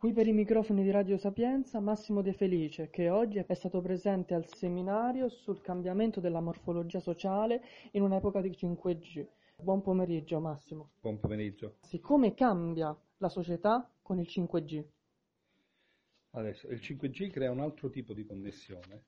Qui per i microfoni di Radio Sapienza Massimo De Felice, che oggi è stato presente al seminario sul cambiamento della morfologia sociale in un'epoca di 5G. Buon pomeriggio Massimo. Buon pomeriggio. Come cambia la società con il 5G? Adesso, il 5G crea un altro tipo di connessione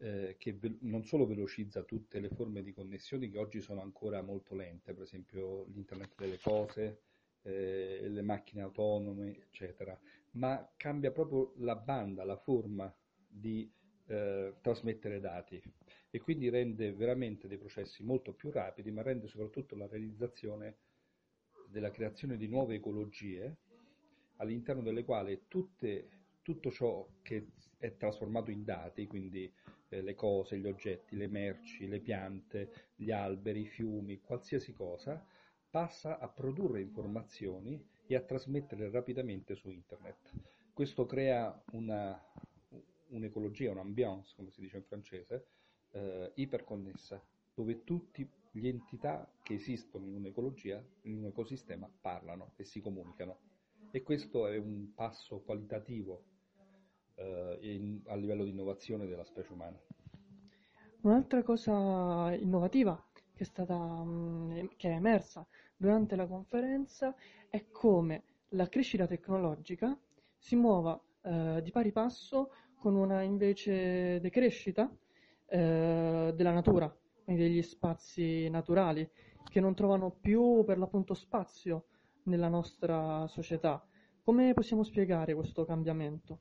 eh, che ve- non solo velocizza tutte le forme di connessioni che oggi sono ancora molto lente, per esempio l'internet delle cose, eh, le macchine autonome, eccetera, ma cambia proprio la banda, la forma di eh, trasmettere dati. E quindi rende veramente dei processi molto più rapidi, ma rende soprattutto la realizzazione della creazione di nuove ecologie all'interno delle quali tutte, tutto ciò che è trasformato in dati, quindi eh, le cose, gli oggetti, le merci, le piante, gli alberi, i fiumi, qualsiasi cosa, passa a produrre informazioni e a trasmetterle rapidamente su internet. Questo crea una, un'ecologia, un'ambiance, come si dice in francese, eh, iperconnessa, dove tutte le entità che esistono in un'ecologia, in un ecosistema, parlano e si comunicano. E questo è un passo qualitativo eh, in, a livello di innovazione della specie umana. Un'altra cosa innovativa che è, stata, mm, che è emersa durante la conferenza è come la crescita tecnologica si muova eh, di pari passo con una invece decrescita eh, della natura, quindi degli spazi naturali, che non trovano più per l'appunto spazio nella nostra società. Come possiamo spiegare questo cambiamento?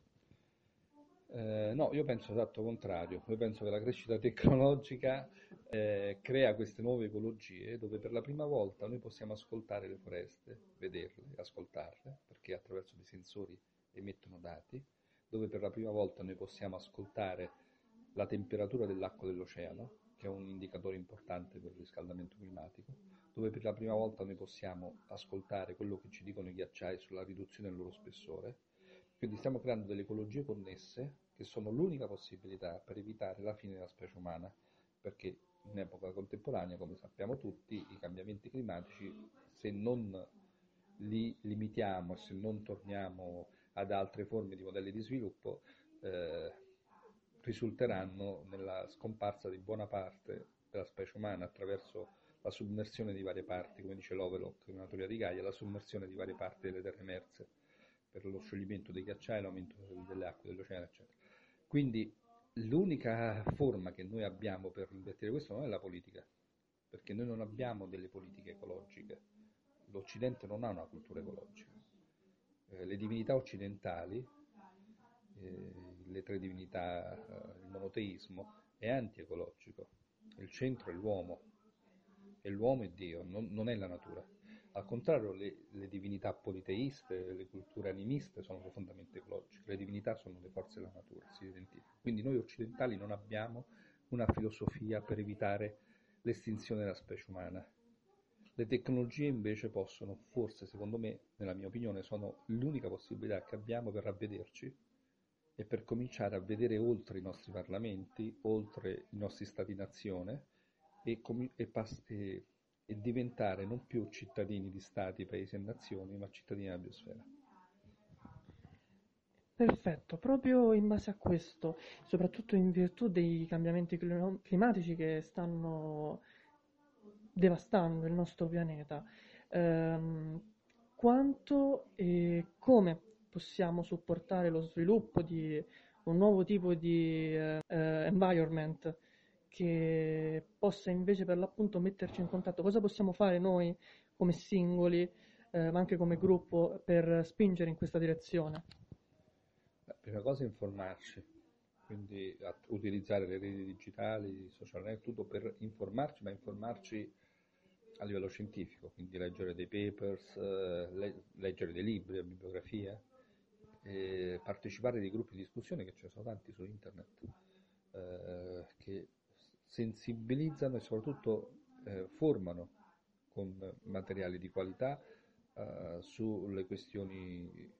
Eh, no, io penso esatto contrario. Io penso che la crescita tecnologica eh, crea queste nuove ecologie dove per la prima volta noi possiamo ascoltare le foreste, vederle, ascoltarle, perché attraverso dei sensori emettono dati, dove per la prima volta noi possiamo ascoltare la temperatura dell'acqua dell'oceano, che è un indicatore importante per il riscaldamento climatico, dove per la prima volta noi possiamo ascoltare quello che ci dicono i ghiacciai sulla riduzione del loro spessore, quindi stiamo creando delle ecologie connesse che sono l'unica possibilità per evitare la fine della specie umana, perché in epoca contemporanea, come sappiamo tutti, i cambiamenti climatici, se non li limitiamo se non torniamo ad altre forme di modelli di sviluppo, eh, risulteranno nella scomparsa di buona parte della specie umana attraverso la submersione di varie parti, come dice Lovelock in una teoria di Gaia, la submersione di varie parti delle terre emerse per lo scioglimento dei ghiacciai, l'aumento delle acque dell'oceano, eccetera. Quindi l'unica forma che noi abbiamo per invertire questo non è la politica, perché noi non abbiamo delle politiche ecologiche. L'Occidente non ha una cultura ecologica. Eh, le divinità occidentali, eh, le tre divinità, eh, il monoteismo, è anti-ecologico. Il centro è l'uomo, e l'uomo è Dio, non, non è la natura. Al contrario, le, le, divinità politeiste, le culture animiste sono profondamente ecologiche, le divinità sono le forze della natura, si identificano. Quindi noi occidentali non abbiamo una filosofia per evitare l'estinzione della specie umana. Le tecnologie invece possono, forse secondo me, nella mia opinione, sono l'unica possibilità che abbiamo per ravvederci e per cominciare a vedere oltre i nostri parlamenti, oltre i nostri stati-nazione e, e, pass- e e diventare non più cittadini di stati, paesi e nazioni, ma cittadini della biosfera. Perfetto, proprio in base a questo, soprattutto in virtù dei cambiamenti climatici che stanno devastando il nostro pianeta, ehm, quanto e come possiamo supportare lo sviluppo di un nuovo tipo di eh, environment che possa invece per l'appunto metterci in contatto. Cosa possiamo fare noi come singoli, eh, ma anche come gruppo, per spingere in questa direzione? La prima cosa è informarci, quindi utilizzare le reti digitali, i social network, tutto per informarci, ma informarci a livello scientifico, quindi leggere dei papers, eh, le- leggere dei libri, bibliografie, partecipare a dei gruppi di discussione che ce ne sono tanti su internet, eh, sensibilizzano e soprattutto eh, formano con materiali di qualità eh, sulle questioni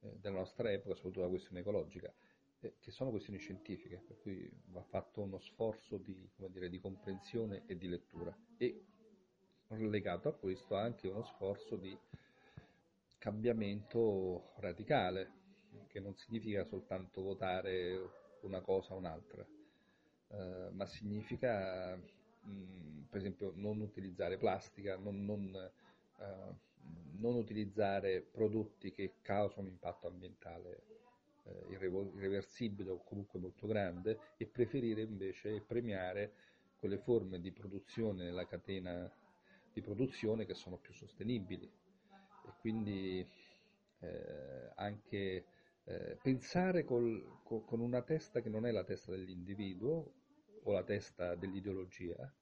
eh, della nostra epoca, soprattutto la questione ecologica, eh, che sono questioni scientifiche, per cui va fatto uno sforzo di, dire, di comprensione e di lettura e legato a questo anche uno sforzo di cambiamento radicale, che non significa soltanto votare una cosa o un'altra, eh, ma significa mh, per esempio non utilizzare plastica, non, non, eh, non, utilizzare prodotti che causano impatto ambientale eh, irreversibile o comunque molto grande e preferire invece premiare quelle forme di produzione nella catena di produzione che sono più sostenibili. E quindi eh, anche eh, pensare col, col, con una testa che non è la testa dell'individuo o la testa dell'ideologia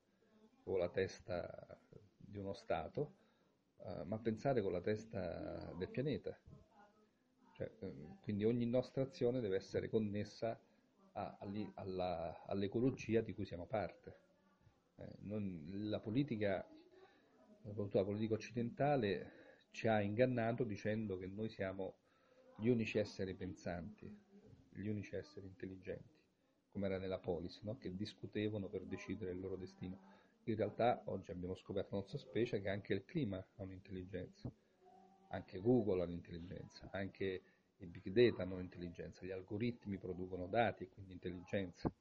o la testa di uno Stato, eh, ma pensare con la testa del pianeta. Cioè, ehm, quindi ogni nostra azione deve essere connessa a, a, alla, all'ecologia di cui siamo parte. Eh, non, la politica, soprattutto la politica occidentale, ci ha ingannato dicendo che noi siamo gli unici esseri pensanti, gli unici esseri intelligenti, come era nella polis, no? che discutevano per decidere il loro destino. In realtà oggi abbiamo scoperto, nostra specie, che anche il clima ha un'intelligenza, anche Google ha un'intelligenza, anche i big data hanno un'intelligenza, gli algoritmi producono dati e quindi intelligenza.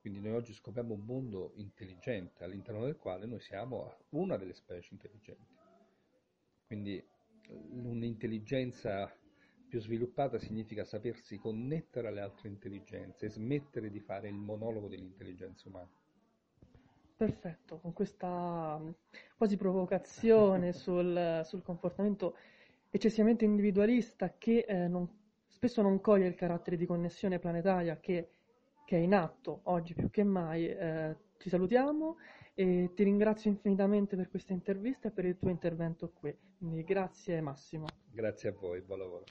Quindi noi oggi scopriamo un mondo intelligente all'interno del quale noi siamo una delle specie intelligenti. Quindi un'intelligenza più sviluppata significa sapersi connettere alle altre intelligenze e smettere di fare il monologo dell'intelligenza umana. Perfetto, con questa quasi provocazione sul, sul comportamento eccessivamente individualista che eh, non, spesso non coglie il carattere di connessione planetaria che, che, è in atto oggi più che mai, eh, ci salutiamo e ti ringrazio infinitamente per questa intervista e per il tuo intervento qui. Quindi grazie Massimo. Grazie a voi, buon lavoro.